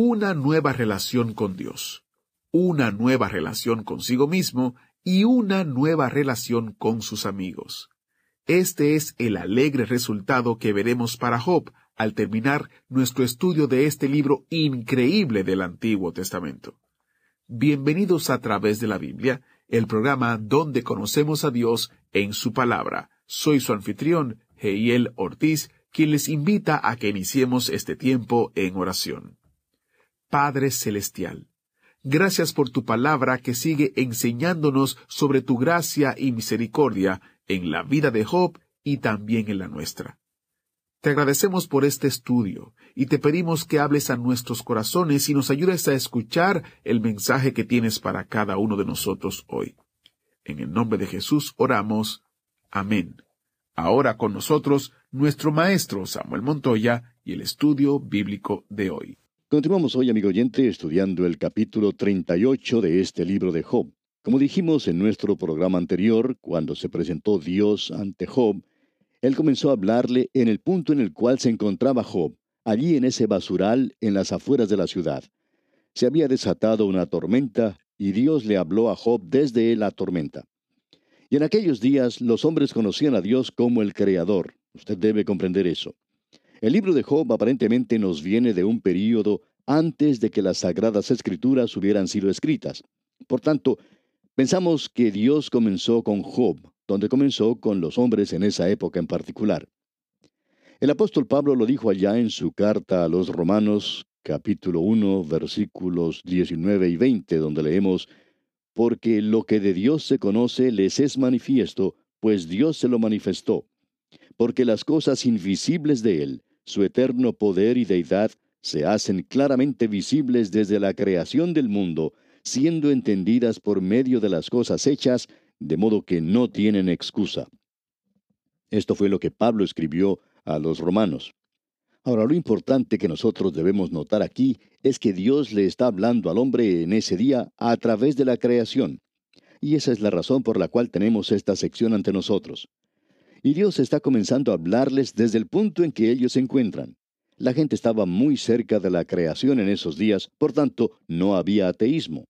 Una nueva relación con Dios, una nueva relación consigo mismo y una nueva relación con sus amigos. Este es el alegre resultado que veremos para Job al terminar nuestro estudio de este libro increíble del Antiguo Testamento. Bienvenidos a través de la Biblia, el programa donde conocemos a Dios en su palabra. Soy su anfitrión, Heiel Ortiz, quien les invita a que iniciemos este tiempo en oración. Padre Celestial, gracias por tu palabra que sigue enseñándonos sobre tu gracia y misericordia en la vida de Job y también en la nuestra. Te agradecemos por este estudio y te pedimos que hables a nuestros corazones y nos ayudes a escuchar el mensaje que tienes para cada uno de nosotros hoy. En el nombre de Jesús oramos. Amén. Ahora con nosotros nuestro maestro Samuel Montoya y el estudio bíblico de hoy. Continuamos hoy, amigo oyente, estudiando el capítulo 38 de este libro de Job. Como dijimos en nuestro programa anterior, cuando se presentó Dios ante Job, él comenzó a hablarle en el punto en el cual se encontraba Job, allí en ese basural en las afueras de la ciudad. Se había desatado una tormenta y Dios le habló a Job desde la tormenta. Y en aquellos días los hombres conocían a Dios como el Creador. Usted debe comprender eso. El libro de Job aparentemente nos viene de un período antes de que las sagradas escrituras hubieran sido escritas. Por tanto, pensamos que Dios comenzó con Job, donde comenzó con los hombres en esa época en particular. El apóstol Pablo lo dijo allá en su carta a los Romanos, capítulo 1, versículos 19 y 20, donde leemos, Porque lo que de Dios se conoce les es manifiesto, pues Dios se lo manifestó. Porque las cosas invisibles de Él, su eterno poder y deidad, se hacen claramente visibles desde la creación del mundo, siendo entendidas por medio de las cosas hechas, de modo que no tienen excusa. Esto fue lo que Pablo escribió a los romanos. Ahora, lo importante que nosotros debemos notar aquí es que Dios le está hablando al hombre en ese día a través de la creación. Y esa es la razón por la cual tenemos esta sección ante nosotros. Y Dios está comenzando a hablarles desde el punto en que ellos se encuentran. La gente estaba muy cerca de la creación en esos días, por tanto, no había ateísmo.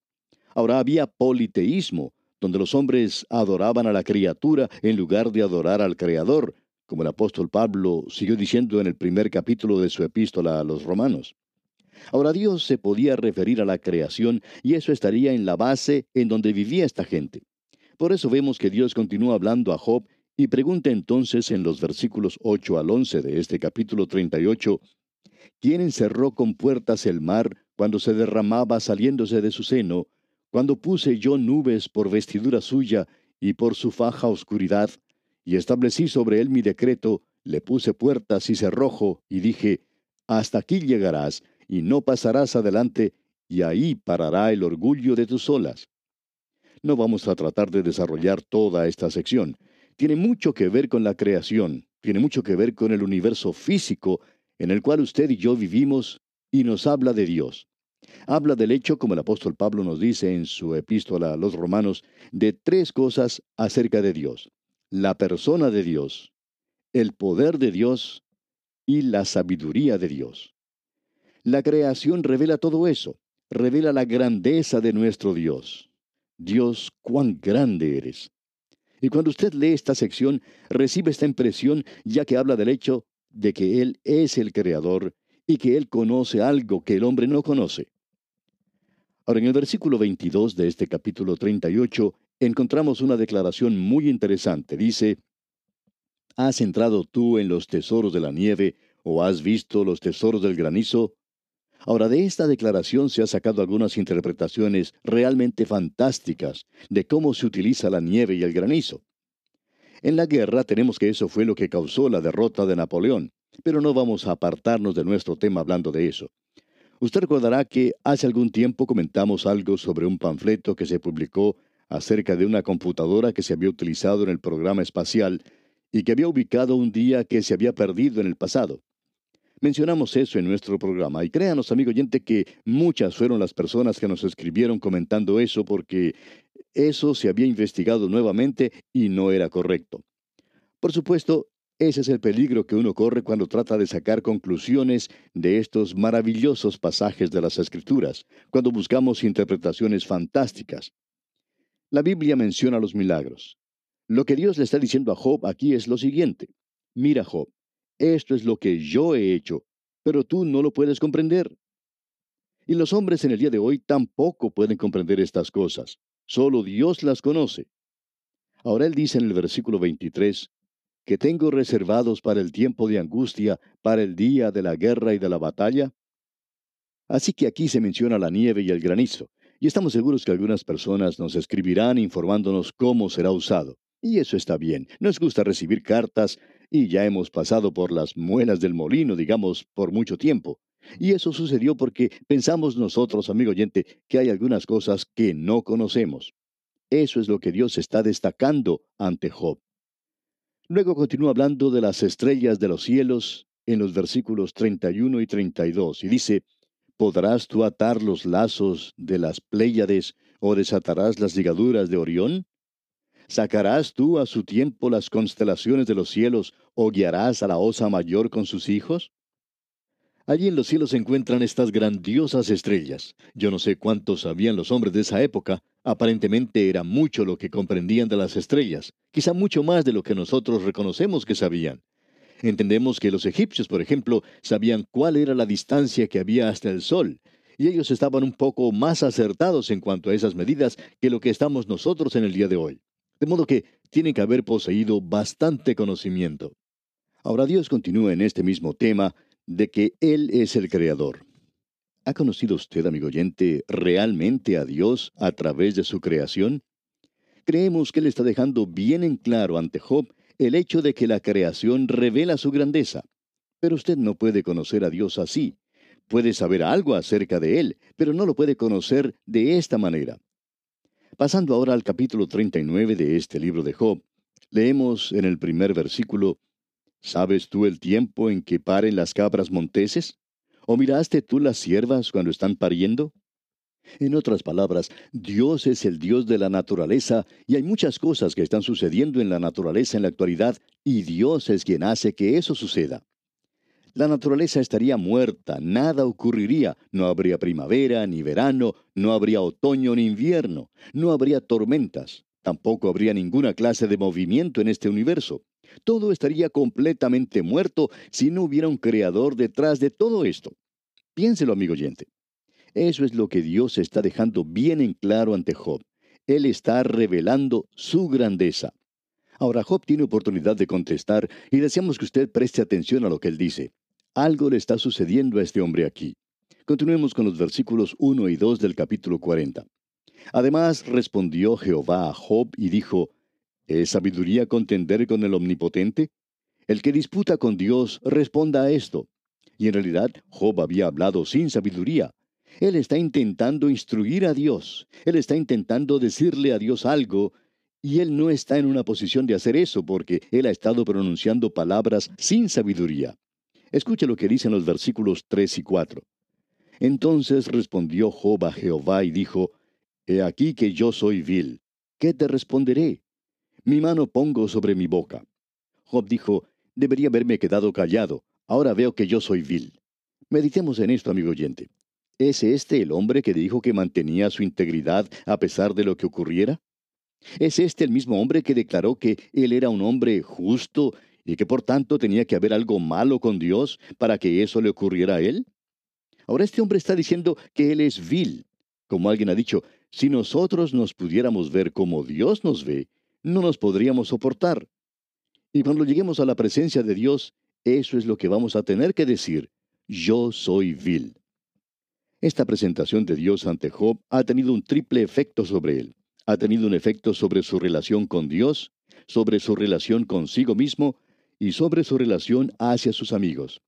Ahora había politeísmo, donde los hombres adoraban a la criatura en lugar de adorar al Creador, como el apóstol Pablo siguió diciendo en el primer capítulo de su epístola a los romanos. Ahora Dios se podía referir a la creación y eso estaría en la base en donde vivía esta gente. Por eso vemos que Dios continúa hablando a Job y pregunta entonces en los versículos 8 al 11 de este capítulo 38, ¿quién encerró con puertas el mar cuando se derramaba saliéndose de su seno, cuando puse yo nubes por vestidura suya y por su faja oscuridad, y establecí sobre él mi decreto, le puse puertas y cerrojo, y dije, hasta aquí llegarás, y no pasarás adelante, y ahí parará el orgullo de tus olas. No vamos a tratar de desarrollar toda esta sección. Tiene mucho que ver con la creación, tiene mucho que ver con el universo físico en el cual usted y yo vivimos, y nos habla de Dios. Habla del hecho, como el apóstol Pablo nos dice en su epístola a los romanos, de tres cosas acerca de Dios. La persona de Dios, el poder de Dios y la sabiduría de Dios. La creación revela todo eso, revela la grandeza de nuestro Dios. Dios, cuán grande eres. Y cuando usted lee esta sección, recibe esta impresión ya que habla del hecho de que Él es el Creador y que Él conoce algo que el hombre no conoce. Ahora, en el versículo 22 de este capítulo 38 encontramos una declaración muy interesante. Dice, ¿Has entrado tú en los tesoros de la nieve o has visto los tesoros del granizo? Ahora, de esta declaración se han sacado algunas interpretaciones realmente fantásticas de cómo se utiliza la nieve y el granizo. En la guerra tenemos que eso fue lo que causó la derrota de Napoleón. Pero no vamos a apartarnos de nuestro tema hablando de eso. Usted recordará que hace algún tiempo comentamos algo sobre un panfleto que se publicó acerca de una computadora que se había utilizado en el programa espacial y que había ubicado un día que se había perdido en el pasado. Mencionamos eso en nuestro programa y créanos, amigo oyente, que muchas fueron las personas que nos escribieron comentando eso porque eso se había investigado nuevamente y no era correcto. Por supuesto, ese es el peligro que uno corre cuando trata de sacar conclusiones de estos maravillosos pasajes de las Escrituras, cuando buscamos interpretaciones fantásticas. La Biblia menciona los milagros. Lo que Dios le está diciendo a Job aquí es lo siguiente. Mira, Job, esto es lo que yo he hecho, pero tú no lo puedes comprender. Y los hombres en el día de hoy tampoco pueden comprender estas cosas. Solo Dios las conoce. Ahora él dice en el versículo 23, que tengo reservados para el tiempo de angustia, para el día de la guerra y de la batalla. Así que aquí se menciona la nieve y el granizo y estamos seguros que algunas personas nos escribirán informándonos cómo será usado. Y eso está bien. Nos gusta recibir cartas y ya hemos pasado por las muelas del molino, digamos, por mucho tiempo. Y eso sucedió porque pensamos nosotros, amigo oyente, que hay algunas cosas que no conocemos. Eso es lo que Dios está destacando ante Job. Luego continúa hablando de las estrellas de los cielos en los versículos 31 y 32 y dice, ¿Podrás tú atar los lazos de las Pléyades o desatarás las ligaduras de Orión? ¿Sacarás tú a su tiempo las constelaciones de los cielos o guiarás a la osa mayor con sus hijos? Allí en los cielos se encuentran estas grandiosas estrellas. Yo no sé cuántos sabían los hombres de esa época. Aparentemente era mucho lo que comprendían de las estrellas, quizá mucho más de lo que nosotros reconocemos que sabían. Entendemos que los egipcios, por ejemplo, sabían cuál era la distancia que había hasta el sol, y ellos estaban un poco más acertados en cuanto a esas medidas que lo que estamos nosotros en el día de hoy. De modo que tienen que haber poseído bastante conocimiento. Ahora Dios continúa en este mismo tema de que Él es el Creador. ¿Ha conocido usted, amigo oyente, realmente a Dios a través de su creación? Creemos que Él está dejando bien en claro ante Job el hecho de que la creación revela su grandeza. Pero usted no puede conocer a Dios así. Puede saber algo acerca de Él, pero no lo puede conocer de esta manera. Pasando ahora al capítulo 39 de este libro de Job, leemos en el primer versículo, ¿Sabes tú el tiempo en que paren las cabras monteses? ¿O miraste tú las siervas cuando están pariendo? En otras palabras, Dios es el Dios de la naturaleza y hay muchas cosas que están sucediendo en la naturaleza en la actualidad y Dios es quien hace que eso suceda. La naturaleza estaría muerta, nada ocurriría, no habría primavera ni verano, no habría otoño ni invierno, no habría tormentas, tampoco habría ninguna clase de movimiento en este universo. Todo estaría completamente muerto si no hubiera un creador detrás de todo esto. Piénselo, amigo oyente. Eso es lo que Dios está dejando bien en claro ante Job. Él está revelando su grandeza. Ahora Job tiene oportunidad de contestar y deseamos que usted preste atención a lo que él dice. Algo le está sucediendo a este hombre aquí. Continuemos con los versículos 1 y 2 del capítulo 40. Además respondió Jehová a Job y dijo, ¿Es sabiduría contender con el Omnipotente? El que disputa con Dios responda a esto. Y en realidad Job había hablado sin sabiduría, él está intentando instruir a Dios. Él está intentando decirle a Dios algo y él no está en una posición de hacer eso porque él ha estado pronunciando palabras sin sabiduría. Escuche lo que dicen los versículos 3 y 4. Entonces respondió Job a Jehová y dijo, He aquí que yo soy vil. ¿Qué te responderé? Mi mano pongo sobre mi boca. Job dijo, Debería haberme quedado callado. Ahora veo que yo soy vil. Meditemos en esto, amigo oyente. ¿Es este el hombre que dijo que mantenía su integridad a pesar de lo que ocurriera? ¿Es este el mismo hombre que declaró que él era un hombre justo y que por tanto tenía que haber algo malo con Dios para que eso le ocurriera a él? Ahora este hombre está diciendo que él es vil. Como alguien ha dicho, si nosotros nos pudiéramos ver como Dios nos ve, no nos podríamos soportar. Y cuando lleguemos a la presencia de Dios, eso es lo que vamos a tener que decir, yo soy vil. Esta presentación de Dios ante Job ha tenido un triple efecto sobre él. Ha tenido un efecto sobre su relación con Dios, sobre su relación consigo mismo y sobre su relación hacia sus amigos.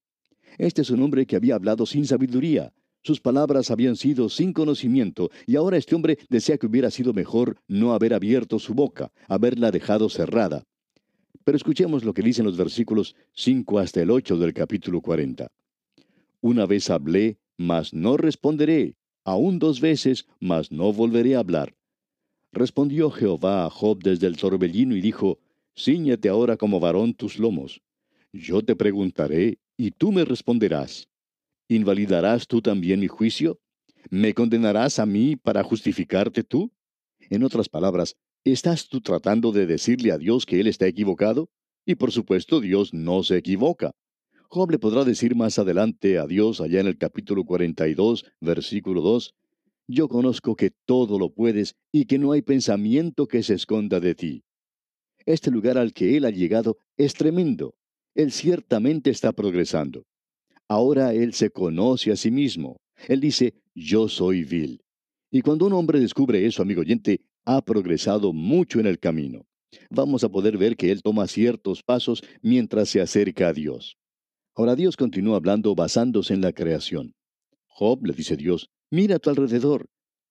Este es un hombre que había hablado sin sabiduría. Sus palabras habían sido sin conocimiento, y ahora este hombre desea que hubiera sido mejor no haber abierto su boca, haberla dejado cerrada. Pero escuchemos lo que dicen los versículos 5 hasta el 8 del capítulo 40. Una vez hablé, mas no responderé, aún dos veces, mas no volveré a hablar. Respondió Jehová a Job desde el torbellino y dijo, Cíñete ahora como varón tus lomos. Yo te preguntaré, y tú me responderás. ¿Invalidarás tú también mi juicio? ¿Me condenarás a mí para justificarte tú? En otras palabras, ¿estás tú tratando de decirle a Dios que Él está equivocado? Y por supuesto Dios no se equivoca. Job le podrá decir más adelante a Dios allá en el capítulo 42, versículo 2, Yo conozco que todo lo puedes y que no hay pensamiento que se esconda de ti. Este lugar al que él ha llegado es tremendo. Él ciertamente está progresando. Ahora él se conoce a sí mismo. Él dice, yo soy vil. Y cuando un hombre descubre eso, amigo oyente, ha progresado mucho en el camino. Vamos a poder ver que él toma ciertos pasos mientras se acerca a Dios. Ahora Dios continúa hablando basándose en la creación. Job le dice Dios, mira a tu alrededor.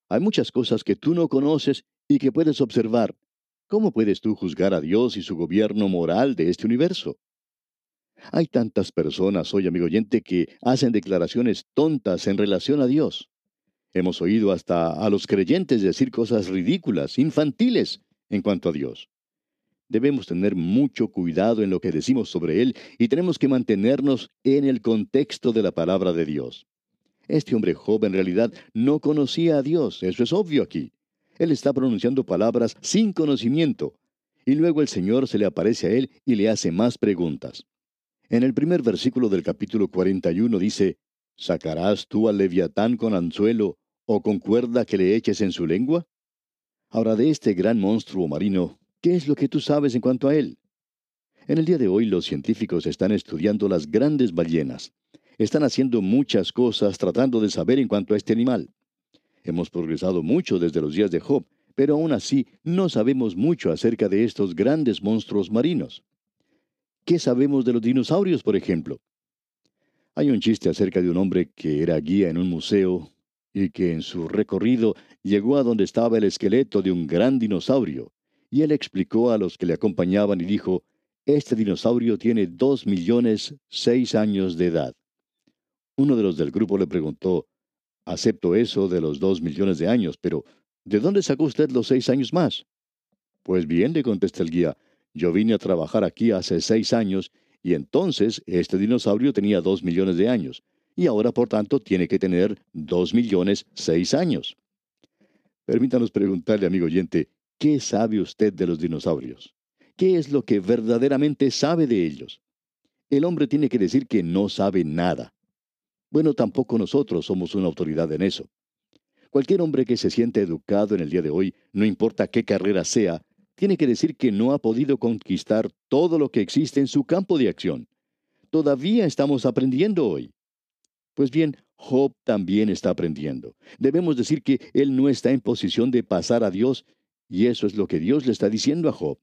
Hay muchas cosas que tú no conoces y que puedes observar. ¿Cómo puedes tú juzgar a Dios y su gobierno moral de este universo? Hay tantas personas hoy, amigo oyente, que hacen declaraciones tontas en relación a Dios. Hemos oído hasta a los creyentes decir cosas ridículas, infantiles, en cuanto a Dios. Debemos tener mucho cuidado en lo que decimos sobre Él y tenemos que mantenernos en el contexto de la palabra de Dios. Este hombre joven en realidad no conocía a Dios, eso es obvio aquí. Él está pronunciando palabras sin conocimiento. Y luego el Señor se le aparece a él y le hace más preguntas. En el primer versículo del capítulo 41 dice, ¿Sacarás tú al leviatán con anzuelo o con cuerda que le eches en su lengua? Ahora de este gran monstruo marino ¿Qué es lo que tú sabes en cuanto a él? En el día de hoy los científicos están estudiando las grandes ballenas. Están haciendo muchas cosas tratando de saber en cuanto a este animal. Hemos progresado mucho desde los días de Job, pero aún así no sabemos mucho acerca de estos grandes monstruos marinos. ¿Qué sabemos de los dinosaurios, por ejemplo? Hay un chiste acerca de un hombre que era guía en un museo y que en su recorrido llegó a donde estaba el esqueleto de un gran dinosaurio y él explicó a los que le acompañaban y dijo, Este dinosaurio tiene dos millones seis años de edad. Uno de los del grupo le preguntó, Acepto eso de los dos millones de años, pero ¿de dónde sacó usted los seis años más? Pues bien, le contesta el guía, yo vine a trabajar aquí hace seis años y entonces este dinosaurio tenía dos millones de años, y ahora por tanto tiene que tener dos millones seis años. Permítanos preguntarle, amigo oyente, ¿Qué sabe usted de los dinosaurios? ¿Qué es lo que verdaderamente sabe de ellos? El hombre tiene que decir que no sabe nada. Bueno, tampoco nosotros somos una autoridad en eso. Cualquier hombre que se siente educado en el día de hoy, no importa qué carrera sea, tiene que decir que no ha podido conquistar todo lo que existe en su campo de acción. Todavía estamos aprendiendo hoy. Pues bien, Job también está aprendiendo. Debemos decir que él no está en posición de pasar a Dios, y eso es lo que Dios le está diciendo a Job.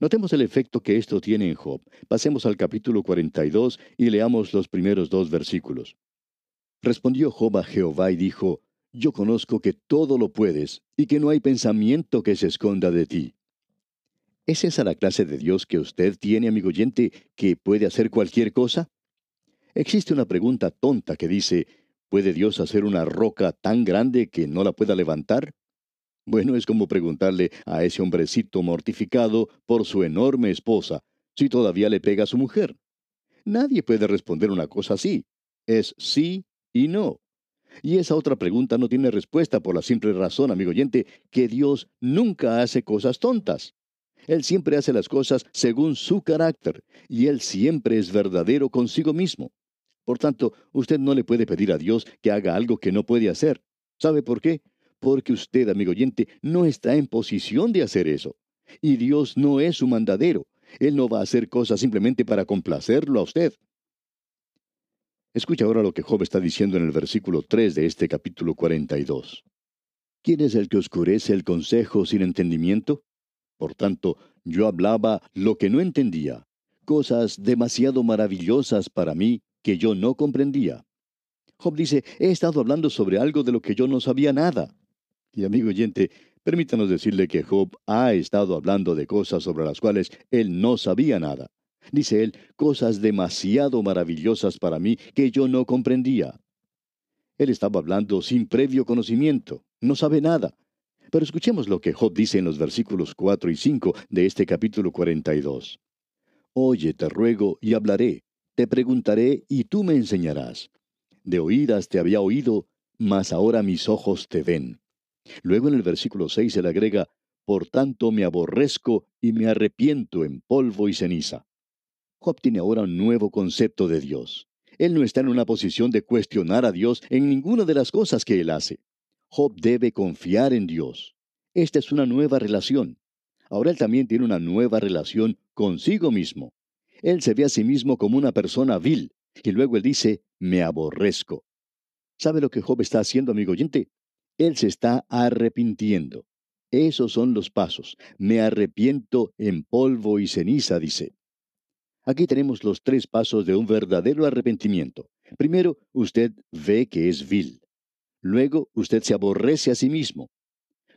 Notemos el efecto que esto tiene en Job. Pasemos al capítulo 42 y leamos los primeros dos versículos. Respondió Job Jehová y dijo, Yo conozco que todo lo puedes y que no hay pensamiento que se esconda de ti. ¿Es esa la clase de Dios que usted tiene, amigo oyente, que puede hacer cualquier cosa? Existe una pregunta tonta que dice, ¿puede Dios hacer una roca tan grande que no la pueda levantar? Bueno, es como preguntarle a ese hombrecito mortificado por su enorme esposa si todavía le pega a su mujer. Nadie puede responder una cosa así. Es sí y no. Y esa otra pregunta no tiene respuesta por la simple razón, amigo oyente, que Dios nunca hace cosas tontas. Él siempre hace las cosas según su carácter, y Él siempre es verdadero consigo mismo. Por tanto, usted no le puede pedir a Dios que haga algo que no puede hacer. ¿Sabe por qué? porque usted, amigo oyente, no está en posición de hacer eso. Y Dios no es su mandadero. Él no va a hacer cosas simplemente para complacerlo a usted. Escucha ahora lo que Job está diciendo en el versículo 3 de este capítulo 42. ¿Quién es el que oscurece el consejo sin entendimiento? Por tanto, yo hablaba lo que no entendía, cosas demasiado maravillosas para mí que yo no comprendía. Job dice, he estado hablando sobre algo de lo que yo no sabía nada. Y amigo oyente, permítanos decirle que Job ha estado hablando de cosas sobre las cuales él no sabía nada. Dice él, cosas demasiado maravillosas para mí que yo no comprendía. Él estaba hablando sin previo conocimiento, no sabe nada. Pero escuchemos lo que Job dice en los versículos 4 y 5 de este capítulo 42. Oye, te ruego, y hablaré, te preguntaré, y tú me enseñarás. De oídas te había oído, mas ahora mis ojos te ven. Luego en el versículo 6 él agrega, Por tanto me aborrezco y me arrepiento en polvo y ceniza. Job tiene ahora un nuevo concepto de Dios. Él no está en una posición de cuestionar a Dios en ninguna de las cosas que él hace. Job debe confiar en Dios. Esta es una nueva relación. Ahora él también tiene una nueva relación consigo mismo. Él se ve a sí mismo como una persona vil, y luego él dice, me aborrezco. ¿Sabe lo que Job está haciendo, amigo oyente? Él se está arrepintiendo. Esos son los pasos. Me arrepiento en polvo y ceniza, dice. Aquí tenemos los tres pasos de un verdadero arrepentimiento. Primero, usted ve que es vil. Luego, usted se aborrece a sí mismo.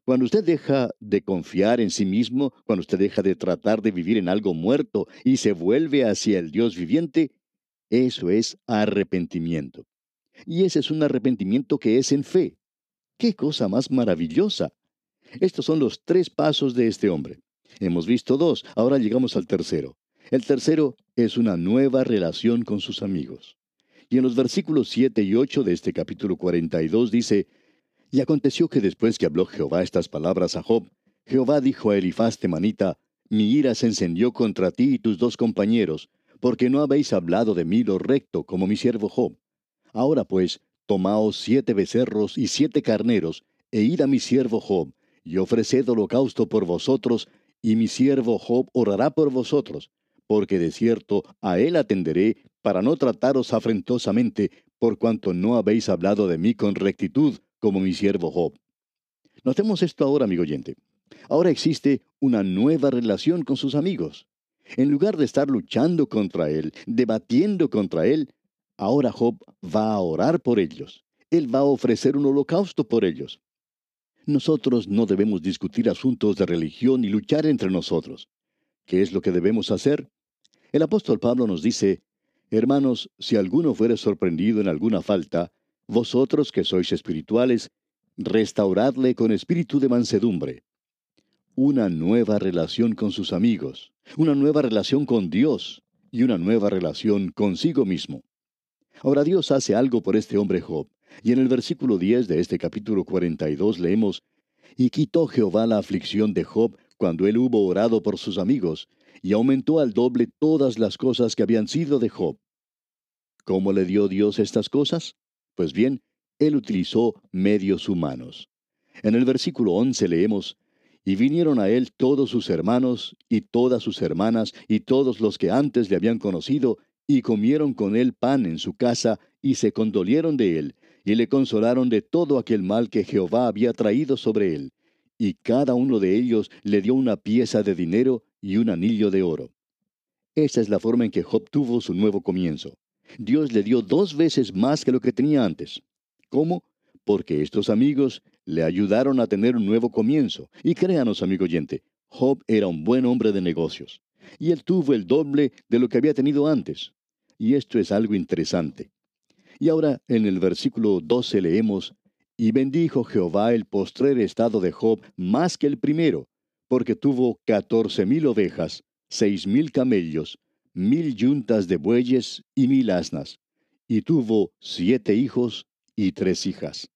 Cuando usted deja de confiar en sí mismo, cuando usted deja de tratar de vivir en algo muerto y se vuelve hacia el Dios viviente, eso es arrepentimiento. Y ese es un arrepentimiento que es en fe. ¡Qué cosa más maravillosa! Estos son los tres pasos de este hombre. Hemos visto dos, ahora llegamos al tercero. El tercero es una nueva relación con sus amigos. Y en los versículos 7 y 8 de este capítulo 42 dice, Y aconteció que después que habló Jehová estas palabras a Job, Jehová dijo a Elifaz temanita, Mi ira se encendió contra ti y tus dos compañeros, porque no habéis hablado de mí lo recto como mi siervo Job. Ahora pues, tomaos siete becerros y siete carneros, e id a mi siervo Job, y ofreced holocausto por vosotros, y mi siervo Job orará por vosotros, porque de cierto a él atenderé, para no trataros afrentosamente, por cuanto no habéis hablado de mí con rectitud, como mi siervo Job. Notemos esto ahora, amigo oyente. Ahora existe una nueva relación con sus amigos. En lugar de estar luchando contra él, debatiendo contra él, ahora Job va a orar por ellos. Él va a ofrecer un holocausto por ellos. Nosotros no debemos discutir asuntos de religión y luchar entre nosotros. ¿Qué es lo que debemos hacer? El apóstol Pablo nos dice, Hermanos, si alguno fuere sorprendido en alguna falta, vosotros que sois espirituales, restauradle con espíritu de mansedumbre. Una nueva relación con sus amigos, una nueva relación con Dios y una nueva relación consigo mismo. Ahora Dios hace algo por este hombre Job, y en el versículo 10 de este capítulo 42 leemos, Y quitó Jehová la aflicción de Job cuando él hubo orado por sus amigos, y aumentó al doble todas las cosas que habían sido de Job. ¿Cómo le dio Dios estas cosas? Pues bien, él utilizó medios humanos. En el versículo 11 leemos, Y vinieron a él todos sus hermanos y todas sus hermanas y todos los que antes le habían conocido, y comieron con él pan en su casa, y se condolieron de él, y le consolaron de todo aquel mal que Jehová había traído sobre él. Y cada uno de ellos le dio una pieza de dinero y un anillo de oro. Esa es la forma en que Job tuvo su nuevo comienzo. Dios le dio dos veces más que lo que tenía antes. ¿Cómo? Porque estos amigos le ayudaron a tener un nuevo comienzo. Y créanos, amigo oyente, Job era un buen hombre de negocios. Y él tuvo el doble de lo que había tenido antes. Y esto es algo interesante. Y ahora en el versículo 12 leemos, Y bendijo Jehová el postrer estado de Job más que el primero, porque tuvo catorce mil ovejas, seis mil camellos, mil yuntas de bueyes y mil asnas, y tuvo siete hijos y tres hijas.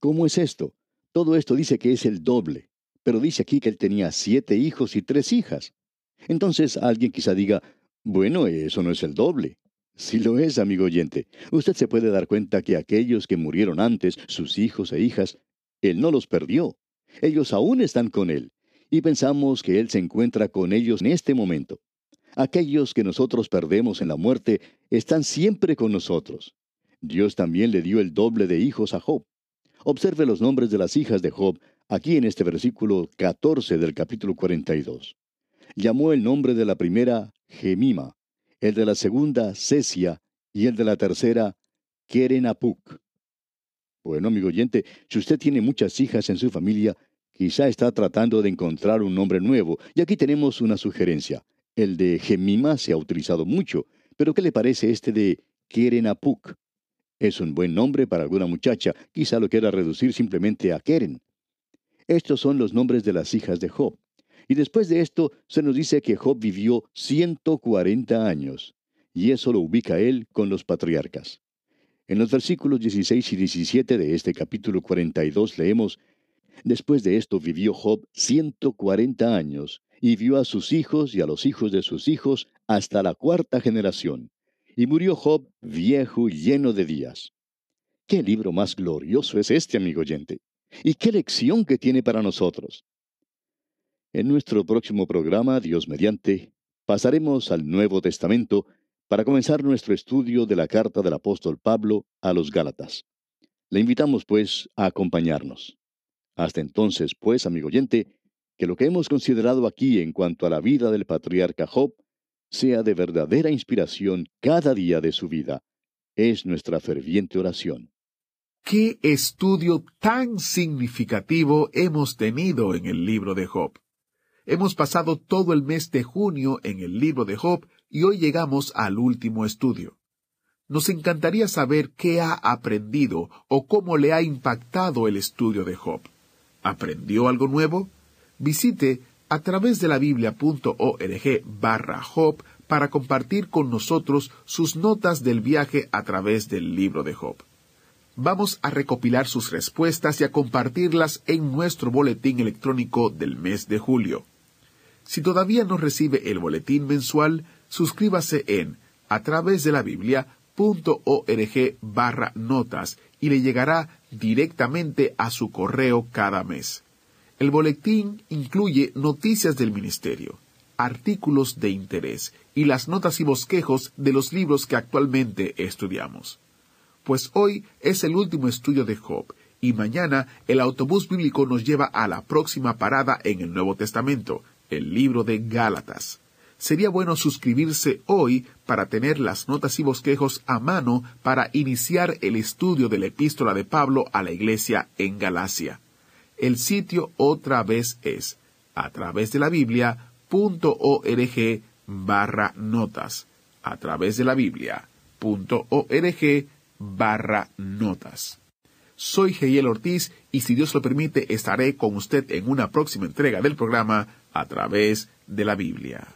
¿Cómo es esto? Todo esto dice que es el doble, pero dice aquí que él tenía siete hijos y tres hijas. Entonces alguien quizá diga, bueno, eso no es el doble. Si lo es, amigo oyente, usted se puede dar cuenta que aquellos que murieron antes, sus hijos e hijas, él no los perdió. Ellos aún están con él y pensamos que Él se encuentra con ellos en este momento. Aquellos que nosotros perdemos en la muerte están siempre con nosotros. Dios también le dio el doble de hijos a Job. Observe los nombres de las hijas de Job aquí en este versículo 14 del capítulo 42. Llamó el nombre de la primera Gemima, el de la segunda, Cesia, y el de la tercera, Kerenapuk. Bueno, amigo oyente, si usted tiene muchas hijas en su familia, quizá está tratando de encontrar un nombre nuevo, y aquí tenemos una sugerencia. El de Gemima se ha utilizado mucho, pero ¿qué le parece este de Kerenapuk? Es un buen nombre para alguna muchacha, quizá lo quiera reducir simplemente a Keren. Estos son los nombres de las hijas de Job. Y después de esto se nos dice que Job vivió 140 años, y eso lo ubica él con los patriarcas. En los versículos 16 y 17 de este capítulo 42 leemos, Después de esto vivió Job 140 años, y vio a sus hijos y a los hijos de sus hijos hasta la cuarta generación. Y murió Job viejo y lleno de días. ¿Qué libro más glorioso es este, amigo oyente? ¿Y qué lección que tiene para nosotros? En nuestro próximo programa, Dios mediante, pasaremos al Nuevo Testamento para comenzar nuestro estudio de la carta del apóstol Pablo a los Gálatas. Le invitamos, pues, a acompañarnos. Hasta entonces, pues, amigo oyente, que lo que hemos considerado aquí en cuanto a la vida del patriarca Job sea de verdadera inspiración cada día de su vida. Es nuestra ferviente oración. ¿Qué estudio tan significativo hemos tenido en el libro de Job? Hemos pasado todo el mes de junio en el libro de Job y hoy llegamos al último estudio. Nos encantaría saber qué ha aprendido o cómo le ha impactado el estudio de Job. ¿Aprendió algo nuevo? Visite a través de la biblia.org barra Job para compartir con nosotros sus notas del viaje a través del libro de Job. Vamos a recopilar sus respuestas y a compartirlas en nuestro boletín electrónico del mes de julio. Si todavía no recibe el boletín mensual, suscríbase en a través de la biblia.org barra notas y le llegará directamente a su correo cada mes. El boletín incluye noticias del ministerio, artículos de interés y las notas y bosquejos de los libros que actualmente estudiamos. Pues hoy es el último estudio de Job y mañana el autobús bíblico nos lleva a la próxima parada en el Nuevo Testamento, el libro de Gálatas. Sería bueno suscribirse hoy para tener las notas y bosquejos a mano para iniciar el estudio de la epístola de Pablo a la iglesia en Galacia. El sitio otra vez es a través de la Biblia.org barra notas. A través de la Biblia.org barra notas. Soy Geiel Ortiz y si Dios lo permite estaré con usted en una próxima entrega del programa a través de la Biblia.